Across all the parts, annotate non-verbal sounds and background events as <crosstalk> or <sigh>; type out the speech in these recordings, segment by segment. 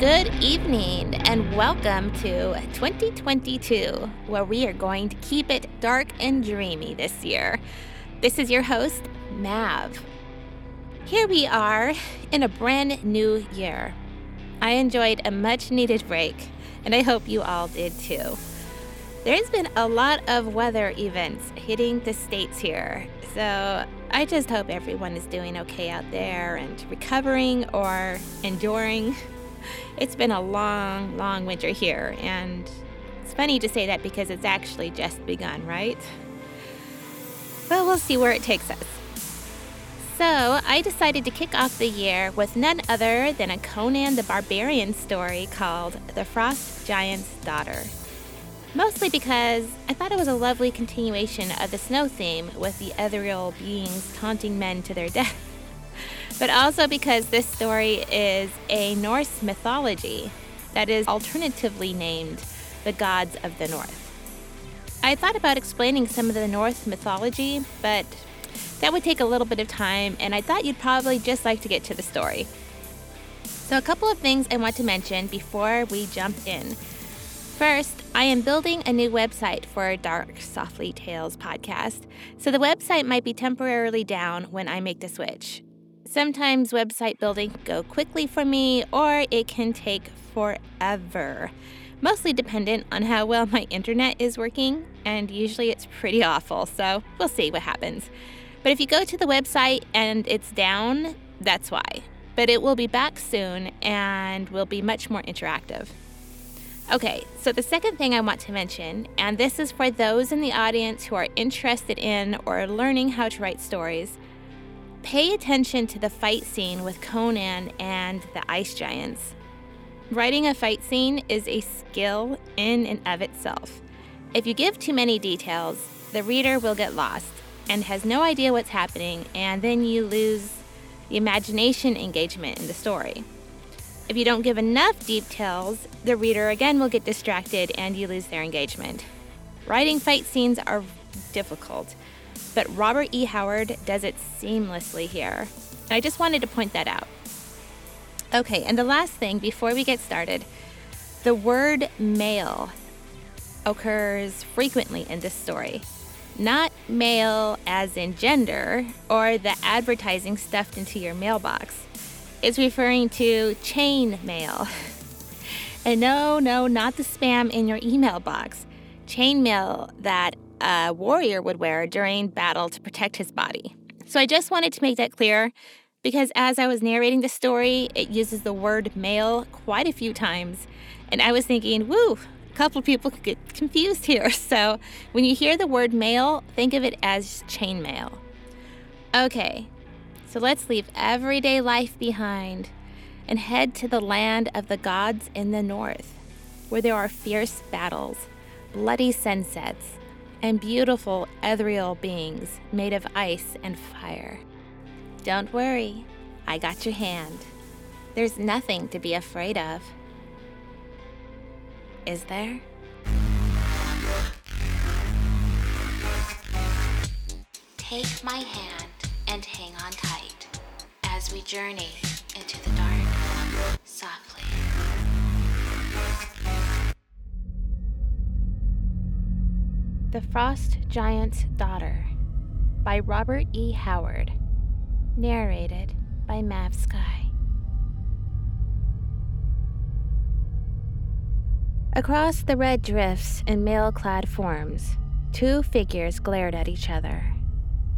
Good evening and welcome to 2022, where we are going to keep it dark and dreamy this year. This is your host, Mav. Here we are in a brand new year. I enjoyed a much needed break, and I hope you all did too. There's been a lot of weather events hitting the states here, so I just hope everyone is doing okay out there and recovering or enduring. It's been a long, long winter here, and it's funny to say that because it's actually just begun, right? But we'll see where it takes us. So, I decided to kick off the year with none other than a Conan the Barbarian story called The Frost Giant's Daughter mostly because I thought it was a lovely continuation of the snow theme with the ethereal beings taunting men to their death. But also because this story is a Norse mythology that is alternatively named the gods of the North. I thought about explaining some of the Norse mythology, but that would take a little bit of time, and I thought you'd probably just like to get to the story. So, a couple of things I want to mention before we jump in. First, I am building a new website for Dark Softly Tales podcast, so the website might be temporarily down when I make the switch. Sometimes website building can go quickly for me, or it can take forever. Mostly dependent on how well my internet is working, and usually it's pretty awful, so we'll see what happens. But if you go to the website and it's down, that's why. But it will be back soon and will be much more interactive. Okay, so the second thing I want to mention, and this is for those in the audience who are interested in or learning how to write stories, pay attention to the fight scene with Conan and the ice giants. Writing a fight scene is a skill in and of itself. If you give too many details, the reader will get lost and has no idea what's happening, and then you lose the imagination engagement in the story. If you don't give enough details, the reader again will get distracted and you lose their engagement. Writing fight scenes are difficult, but Robert E. Howard does it seamlessly here. I just wanted to point that out. Okay, and the last thing before we get started the word male occurs frequently in this story. Not male as in gender or the advertising stuffed into your mailbox It's referring to chain mail. <laughs> And no, no, not the spam in your email box. Chain mail that a warrior would wear during battle to protect his body. So I just wanted to make that clear because as I was narrating the story, it uses the word mail quite a few times. And I was thinking, woo, a couple people could get confused here. <laughs> So when you hear the word mail, think of it as chainmail. Okay, so let's leave everyday life behind and head to the land of the gods in the north, where there are fierce battles, bloody sunsets, and beautiful ethereal beings made of ice and fire. Don't worry, I got your hand. There's nothing to be afraid of. Is there? Take my hand and hang on tight as we journey into the dark softly. The Frost Giant's Daughter by Robert E. Howard. Narrated by Mav Sky. Across the red drifts in mail clad forms, two figures glared at each other.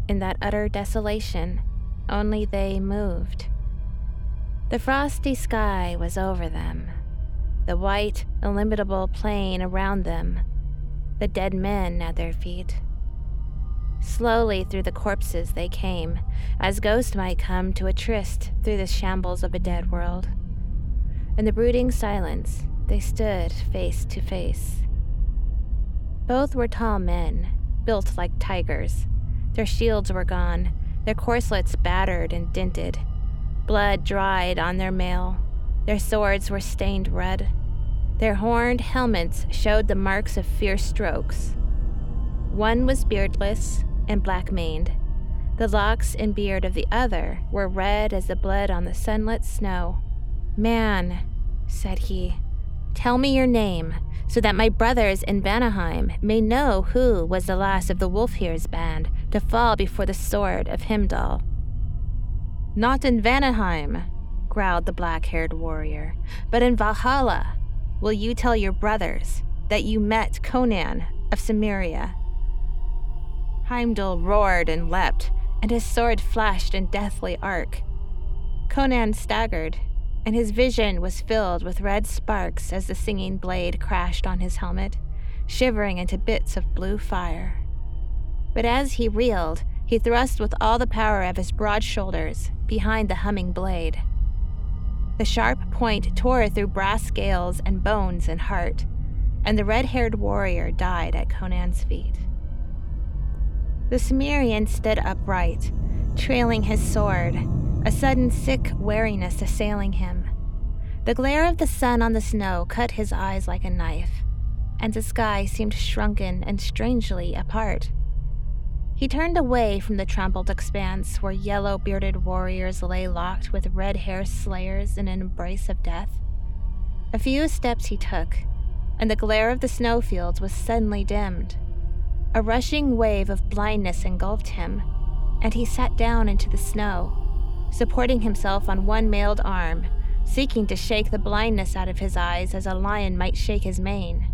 In that utter desolation, only they moved. The frosty sky was over them, the white, illimitable plain around them, the dead men at their feet. Slowly through the corpses they came, as ghosts might come to a tryst through the shambles of a dead world. In the brooding silence, they stood face to face. Both were tall men, built like tigers. Their shields were gone, their corslets battered and dinted. Blood dried on their mail. Their swords were stained red. Their horned helmets showed the marks of fierce strokes. One was beardless and black maned. The locks and beard of the other were red as the blood on the sunlit snow. Man, said he, tell me your name, so that my brothers in Vanaheim may know who was the last of the Wulfhere's band to fall before the sword of Heimdall. Not in Vanaheim, growled the black haired warrior, but in Valhalla. Will you tell your brothers that you met Conan of Cimmeria? Heimdall roared and leapt, and his sword flashed in deathly arc. Conan staggered and his vision was filled with red sparks as the singing blade crashed on his helmet, shivering into bits of blue fire. But as he reeled, he thrust with all the power of his broad shoulders behind the humming blade. The sharp point tore through brass scales and bones and heart, and the red haired warrior died at Conan's feet. The Cimmerian stood upright, trailing his sword, a sudden sick weariness assailing him. The glare of the sun on the snow cut his eyes like a knife, and the sky seemed shrunken and strangely apart. He turned away from the trampled expanse where yellow bearded warriors lay locked with red haired slayers in an embrace of death. A few steps he took, and the glare of the snowfields was suddenly dimmed. A rushing wave of blindness engulfed him, and he sat down into the snow supporting himself on one mailed arm, seeking to shake the blindness out of his eyes as a lion might shake his mane.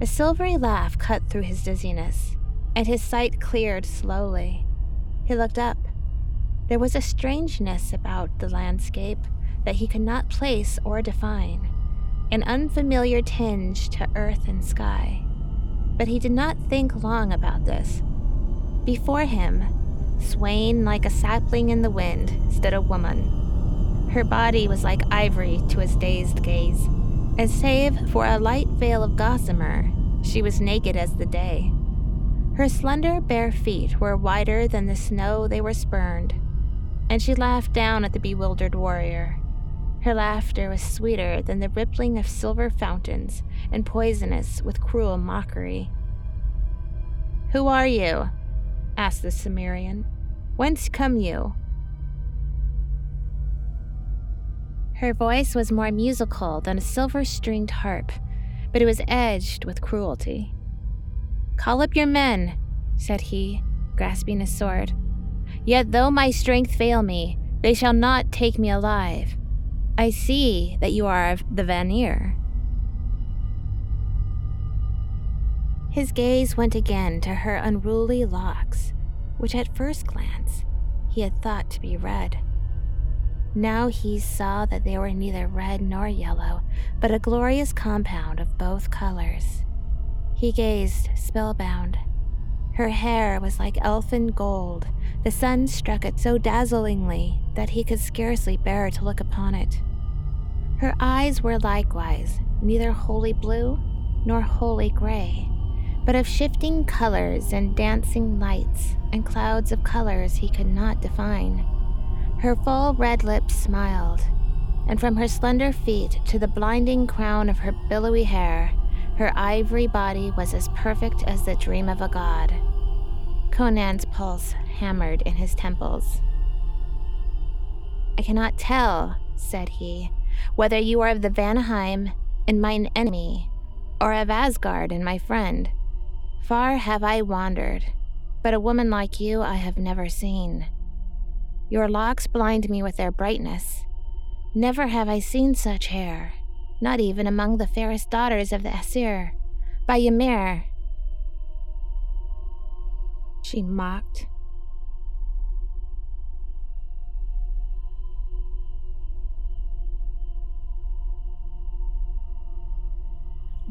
A silvery laugh cut through his dizziness, and his sight cleared slowly. He looked up. There was a strangeness about the landscape that he could not place or define, an unfamiliar tinge to earth and sky. But he did not think long about this. Before him, Swaying like a sapling in the wind stood a woman. Her body was like ivory to his dazed gaze, and save for a light veil of gossamer, she was naked as the day. Her slender bare feet were whiter than the snow they were spurned, and she laughed down at the bewildered warrior. Her laughter was sweeter than the rippling of silver fountains and poisonous with cruel mockery. Who are you? asked the Cimmerian. Whence come you? Her voice was more musical than a silver stringed harp, but it was edged with cruelty. Call up your men, said he, grasping his sword. Yet though my strength fail me, they shall not take me alive. I see that you are of the Vanir. His gaze went again to her unruly locks, which at first glance he had thought to be red. Now he saw that they were neither red nor yellow, but a glorious compound of both colors. He gazed, spellbound. Her hair was like elfin gold. The sun struck it so dazzlingly that he could scarcely bear to look upon it. Her eyes were likewise neither wholly blue nor wholly gray, but of shifting colors and dancing lights and clouds of colors he could not define. Her full red lips smiled, and from her slender feet to the blinding crown of her billowy hair, her ivory body was as perfect as the dream of a god. Conan's pulse hammered in his temples. I cannot tell, said he, whether you are of the Vanaheim and mine enemy, or of Asgard and my friend. Far have I wandered, but a woman like you I have never seen. Your locks blind me with their brightness. Never have I seen such hair, not even among the fairest daughters of the Aesir. By Ymir. She mocked.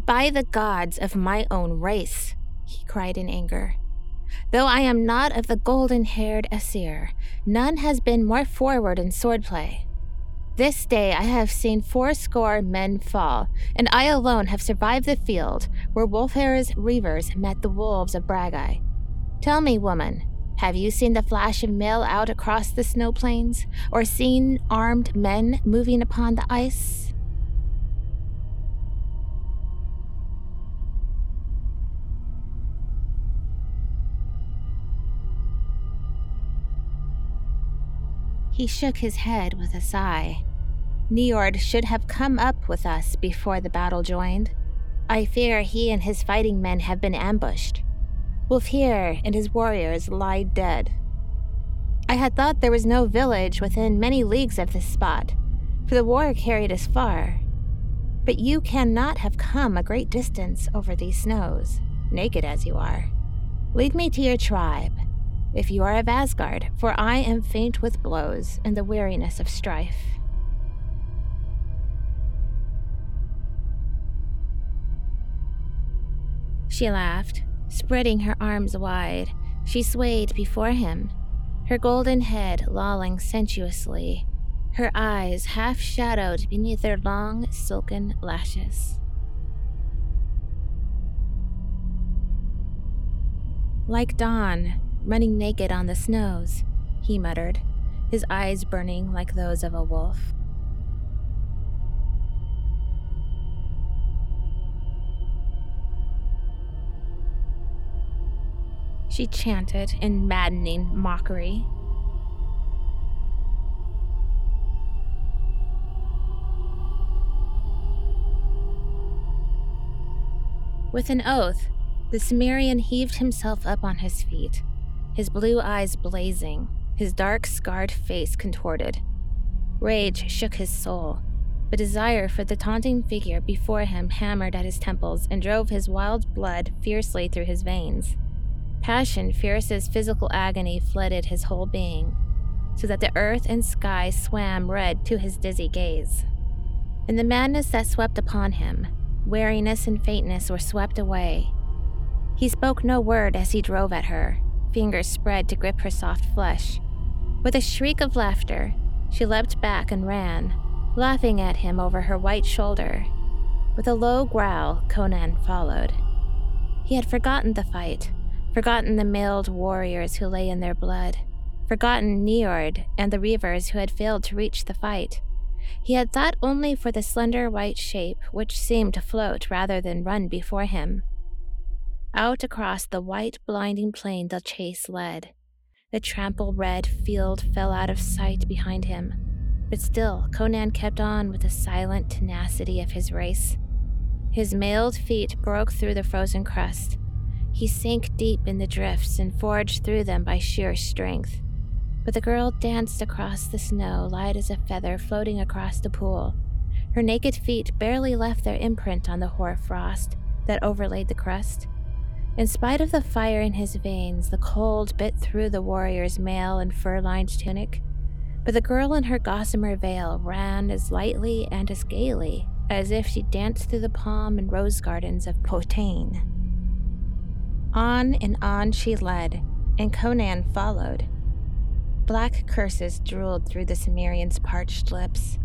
By the gods of my own race, he cried in anger. Though I am not of the golden haired Aesir, none has been more forward in swordplay. This day I have seen fourscore men fall, and I alone have survived the field where Wulfhere's reavers met the wolves of Bragi. Tell me, woman, have you seen the flash of mail out across the snow plains, or seen armed men moving upon the ice? He shook his head with a sigh. Niord should have come up with us before the battle joined. I fear he and his fighting men have been ambushed. Wulfhere and his warriors lie dead. I had thought there was no village within many leagues of this spot, for the war carried us far. But you cannot have come a great distance over these snows, naked as you are. Lead me to your tribe, if you are of Asgard, for I am faint with blows and the weariness of strife. She laughed, spreading her arms wide. She swayed before him, her golden head lolling sensuously, her eyes half shadowed beneath their long, silken lashes. Like dawn, running naked on the snows, he muttered, his eyes burning like those of a wolf. She chanted in maddening mockery. With an oath, the Cimmerian heaved himself up on his feet his blue eyes blazing, his dark, scarred face contorted. Rage shook his soul, but desire for the taunting figure before him hammered at his temples and drove his wild blood fiercely through his veins. Passion, fierce as physical agony, flooded his whole being, so that the earth and sky swam red to his dizzy gaze. In the madness that swept upon him, weariness and faintness were swept away. He spoke no word as he drove at her, fingers spread to grip her soft flesh. With a shriek of laughter, she leapt back and ran, laughing at him over her white shoulder. With a low growl, Conan followed. He had forgotten the fight, forgotten the mailed warriors who lay in their blood, forgotten Niord and the reavers who had failed to reach the fight. He had thought only for the slender white shape which seemed to float rather than run before him. Out across the white, blinding plain the chase led. The trample red field fell out of sight behind him, but still Conan kept on with the silent tenacity of his race. His mailed feet broke through the frozen crust. He sank deep in the drifts and forged through them by sheer strength. But the girl danced across the snow, light as a feather floating across the pool. Her naked feet barely left their imprint on the hoar frost that overlaid the crust. In spite of the fire in his veins, the cold bit through the warrior's mail and fur lined tunic, but the girl in her gossamer veil ran as lightly and as gaily as if she danced through the palm and rose gardens of Poitain. On and on she led, and Conan followed. Black curses drooled through the Cimmerian's parched lips.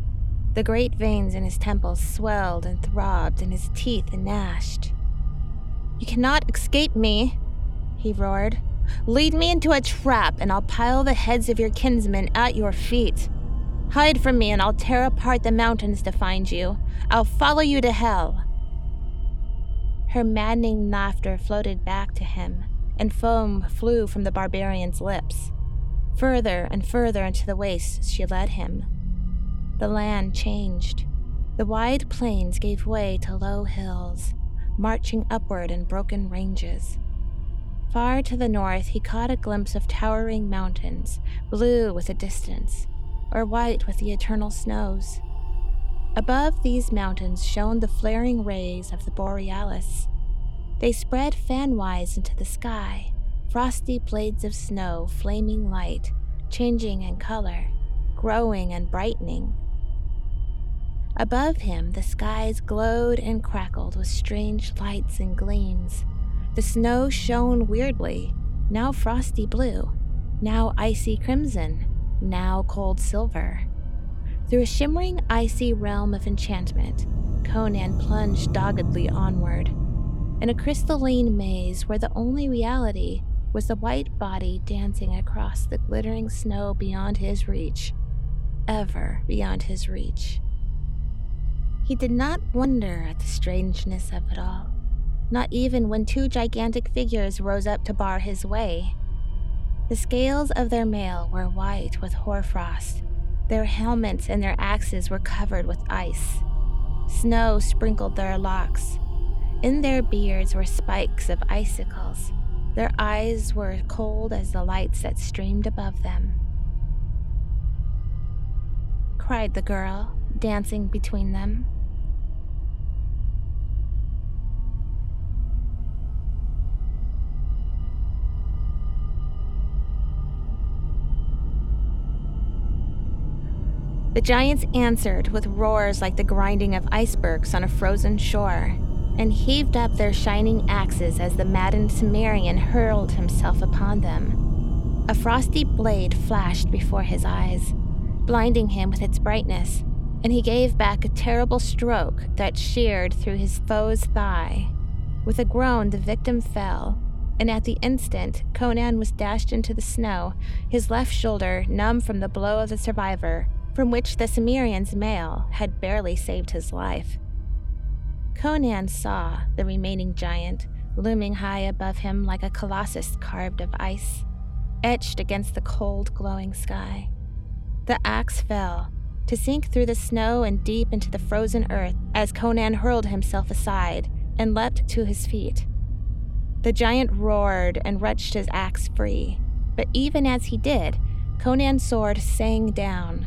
The great veins in his temples swelled and throbbed, and his teeth gnashed. You cannot escape me, he roared. Lead me into a trap, and I'll pile the heads of your kinsmen at your feet. Hide from me, and I'll tear apart the mountains to find you. I'll follow you to hell. Her maddening laughter floated back to him, and foam flew from the barbarian's lips. Further and further into the wastes she led him. The land changed. The wide plains gave way to low hills, marching upward in broken ranges. Far to the north, he caught a glimpse of towering mountains, blue with the distance, or white with the eternal snows. Above these mountains shone the flaring rays of the borealis. They spread fanwise into the sky, frosty blades of snow, flaming light, changing in color, growing and brightening, Above him, the skies glowed and crackled with strange lights and gleams. The snow shone weirdly, now frosty blue, now icy crimson, now cold silver. Through a shimmering, icy realm of enchantment, Conan plunged doggedly onward. In a crystalline maze where the only reality was the white body dancing across the glittering snow beyond his reach, ever beyond his reach. He did not wonder at the strangeness of it all, not even when two gigantic figures rose up to bar his way. The scales of their mail were white with hoarfrost. Their helmets and their axes were covered with ice. Snow sprinkled their locks. In their beards were spikes of icicles. Their eyes were cold as the lights that streamed above them. Cried the girl, dancing between them. The giants answered with roars like the grinding of icebergs on a frozen shore, and heaved up their shining axes as the maddened Cimmerian hurled himself upon them. A frosty blade flashed before his eyes, blinding him with its brightness, and he gave back a terrible stroke that sheared through his foe's thigh. With a groan, the victim fell, and at the instant Conan was dashed into the snow, his left shoulder numb from the blow of the survivor from which the Cimmerian's mail had barely saved his life. Conan saw the remaining giant looming high above him like a colossus carved of ice, etched against the cold, glowing sky. The axe fell, to sink through the snow and deep into the frozen earth as Conan hurled himself aside and leapt to his feet. The giant roared and wrenched his axe free, but even as he did, Conan's sword sang down,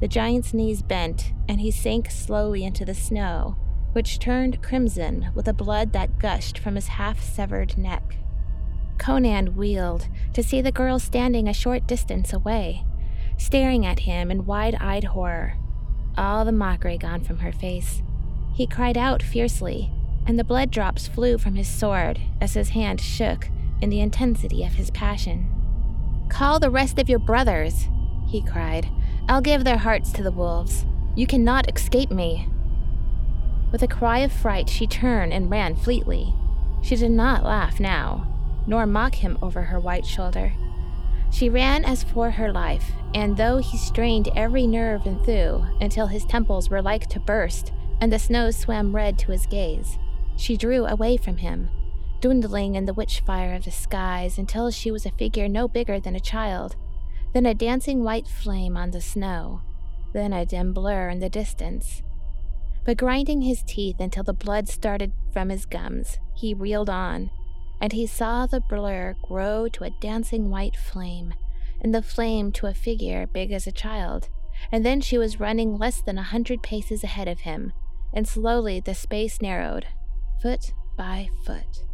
the giant's knees bent, and he sank slowly into the snow, which turned crimson with the blood that gushed from his half severed neck. Conan wheeled to see the girl standing a short distance away, staring at him in wide eyed horror, all the mockery gone from her face. He cried out fiercely, and the blood drops flew from his sword as his hand shook in the intensity of his passion. Call the rest of your brothers, he cried, I'll give their hearts to the wolves. You cannot escape me. With a cry of fright, she turned and ran fleetly. She did not laugh now, nor mock him over her white shoulder. She ran as for her life, and though he strained every nerve and thew until his temples were like to burst and the snow swam red to his gaze, she drew away from him, dwindling in the witch fire of the skies until she was a figure no bigger than a child then a dancing white flame on the snow, then a dim blur in the distance. But grinding his teeth until the blood started from his gums, he reeled on, and he saw the blur grow to a dancing white flame, and the flame to a figure big as a child. And then she was running less than a hundred paces ahead of him, and slowly the space narrowed, foot by foot.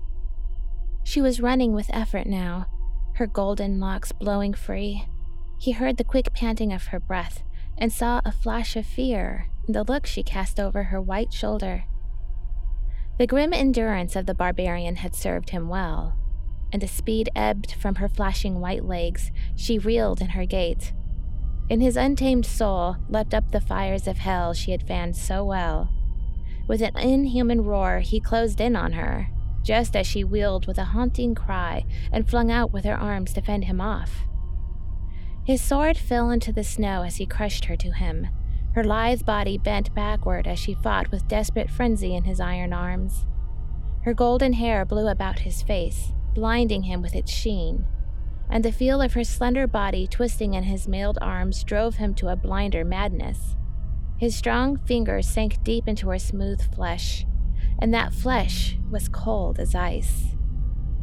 She was running with effort now, her golden locks blowing free, he heard the quick panting of her breath and saw a flash of fear in the look she cast over her white shoulder. The grim endurance of the barbarian had served him well, and the speed ebbed from her flashing white legs. She reeled in her gait. In his untamed soul leapt up the fires of hell she had fanned so well. With an inhuman roar, he closed in on her, just as she wheeled with a haunting cry and flung out with her arms to fend him off. His sword fell into the snow as he crushed her to him, her lithe body bent backward as she fought with desperate frenzy in his iron arms. Her golden hair blew about his face, blinding him with its sheen, and the feel of her slender body twisting in his mailed arms drove him to a blinder madness. His strong fingers sank deep into her smooth flesh, and that flesh was cold as ice.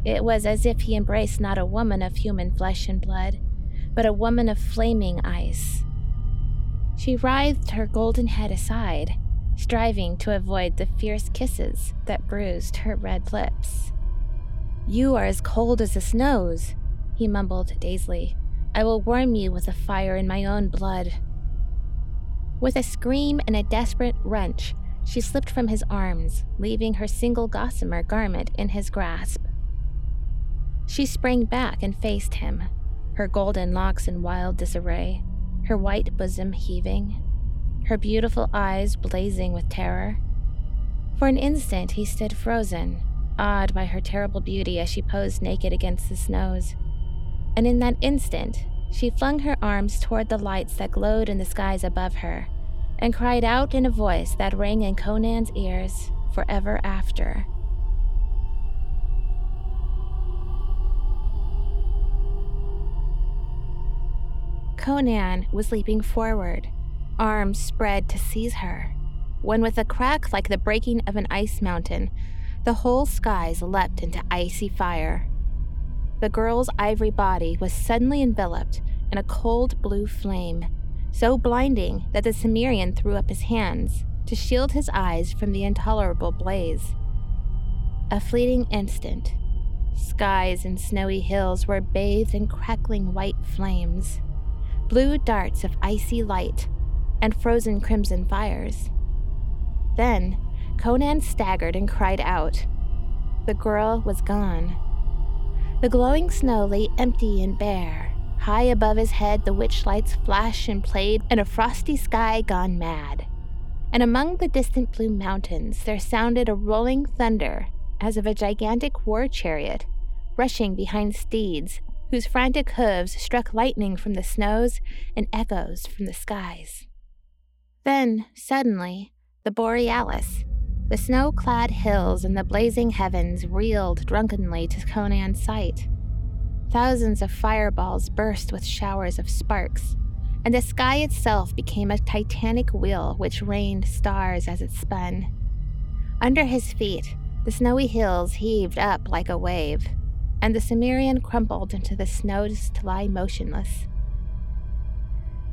It was as if he embraced not a woman of human flesh and blood, but a woman of flaming ice. She writhed her golden head aside, striving to avoid the fierce kisses that bruised her red lips. You are as cold as the snows, he mumbled dazedly. I will warm you with a fire in my own blood. With a scream and a desperate wrench, she slipped from his arms, leaving her single gossamer garment in his grasp. She sprang back and faced him, her golden locks in wild disarray, her white bosom heaving. her beautiful eyes blazing with terror. For an instant, he stood frozen, awed by her terrible beauty as she posed naked against the snows. And in that instant, she flung her arms toward the lights that glowed in the skies above her and cried out in a voice that rang in Conan's ears forever after. Conan was leaping forward, arms spread to seize her, when with a crack like the breaking of an ice mountain, the whole skies leapt into icy fire. The girl's ivory body was suddenly enveloped in a cold blue flame, so blinding that the Cimmerian threw up his hands to shield his eyes from the intolerable blaze. A fleeting instant, skies and snowy hills were bathed in crackling white flames, blue darts of icy light, and frozen crimson fires. Then, Conan staggered and cried out. The girl was gone. The glowing snow lay empty and bare. High above his head, the witch lights flashed and played in a frosty sky gone mad. And among the distant blue mountains, there sounded a rolling thunder as of a gigantic war chariot rushing behind steeds whose frantic hooves struck lightning from the snows and echoes from the skies. Then, suddenly, the Borealis, the snow clad hills and the blazing heavens reeled drunkenly to Conan's sight. Thousands of fireballs burst with showers of sparks, and the sky itself became a titanic wheel which rained stars as it spun. Under his feet, the snowy hills heaved up like a wave, and the Cimmerian crumpled into the snows to lie motionless.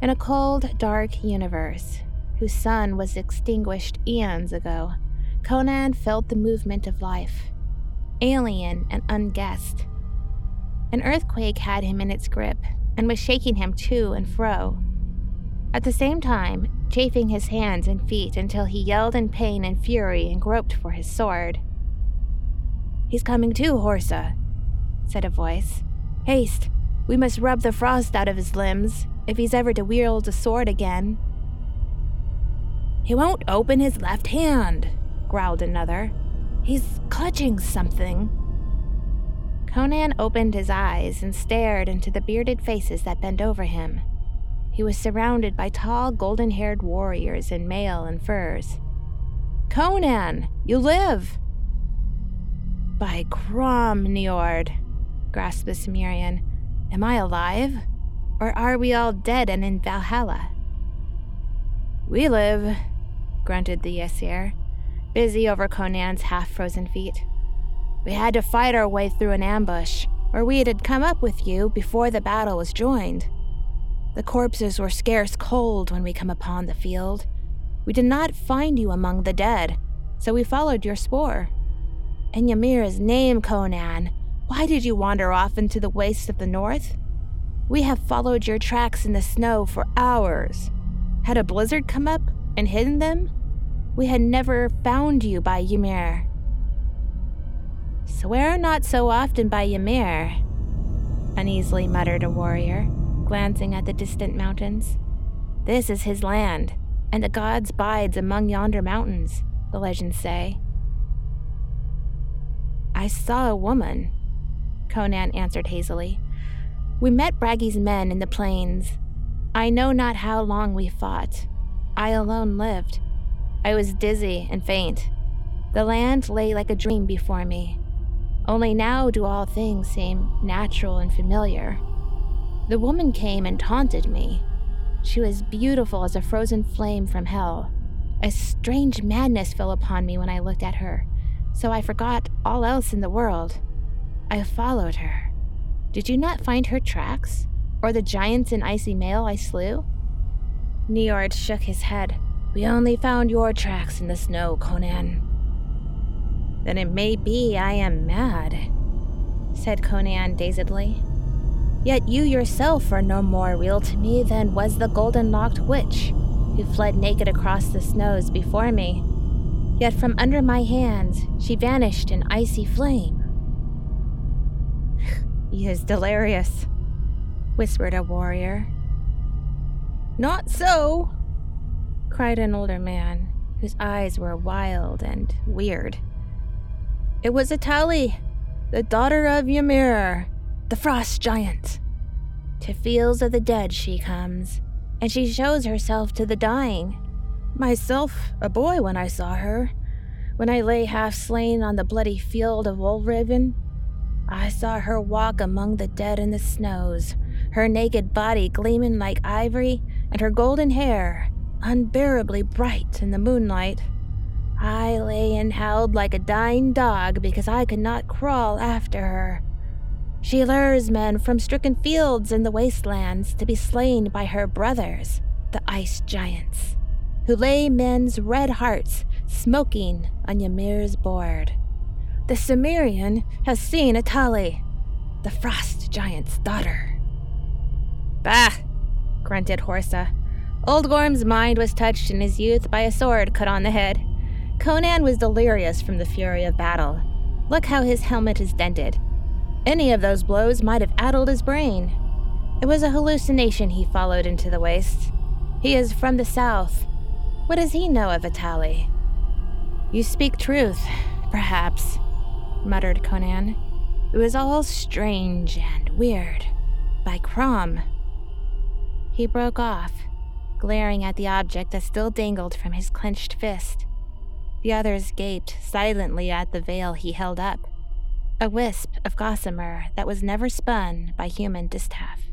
In a cold, dark universe, whose sun was extinguished eons ago, Conan felt the movement of life, alien and unguessed. An earthquake had him in its grip and was shaking him to and fro. At the same time, chafing his hands and feet until he yelled in pain and fury and groped for his sword. He's coming to, Horsa, said a voice. Haste! We must rub the frost out of his limbs, if he's ever to wield a sword again. He won't open his left hand, growled another. He's clutching something. Conan opened his eyes and stared into the bearded faces that bent over him. He was surrounded by tall, golden haired warriors in mail and furs. Conan, you live! By Crom, Niord, gasped the Cimmerian. Am I alive? Or are we all dead and in Valhalla? We live, grunted the Aesir busy over Conan's half frozen feet. We had to fight our way through an ambush, or we had come up with you before the battle was joined. The corpses were scarce cold when we come upon the field. We did not find you among the dead, so we followed your spoor. In Ymir's name, Conan, why did you wander off into the wastes of the north? We have followed your tracks in the snow for hours. Had a blizzard come up and hidden them? we had never found you by Ymir. Swear not so often by Ymir, uneasily muttered a warrior, glancing at the distant mountains. This is his land, and the gods bides among yonder mountains, the legends say. I saw a woman, Conan answered hazily. We met Bragi's men in the plains. I know not how long we fought. I alone lived. I was dizzy and faint. The land lay like a dream before me. Only now do all things seem natural and familiar. The woman came and taunted me. She was beautiful as a frozen flame from hell. A strange madness fell upon me when I looked at her, so I forgot all else in the world. I followed her. Did you not find her tracks? Or the giants in icy mail I slew? Niord shook his head. We only found your tracks in the snow, Conan. Then it may be I am mad, said Conan dazedly. Yet you yourself are no more real to me than was the golden locked witch who fled naked across the snows before me. Yet from under my hands she vanished in icy flame. He is delirious, whispered a warrior. Not so, cried an older man whose eyes were wild and weird. It was Atali, the daughter of Ymir, the frost giant. To fields of the dead she comes, and she shows herself to the dying. Myself, a boy when I saw her, when I lay half slain on the bloody field of Wolfraven, I saw her walk among the dead in the snows, her naked body gleaming like ivory, and her golden hair unbearably bright in the moonlight. I lay and howled like a dying dog because I could not crawl after her. She lures men from stricken fields in the wastelands to be slain by her brothers, the ice giants, who lay men's red hearts smoking on Ymir's board. The Cimmerian has seen Atali, the frost giant's daughter. Bah! grunted Horsa. Old Gorm's mind was touched in his youth by a sword cut on the head. Conan was delirious from the fury of battle. Look how his helmet is dented. Any of those blows might have addled his brain. It was a hallucination he followed into the waste. He is from the south. What does he know of Atali? You speak truth, perhaps, muttered Conan. It was all strange and weird. By Crom. He broke off, glaring at the object that still dangled from his clenched fist. The others gaped silently at the veil he held up a wisp of gossamer that was never spun by human distaff.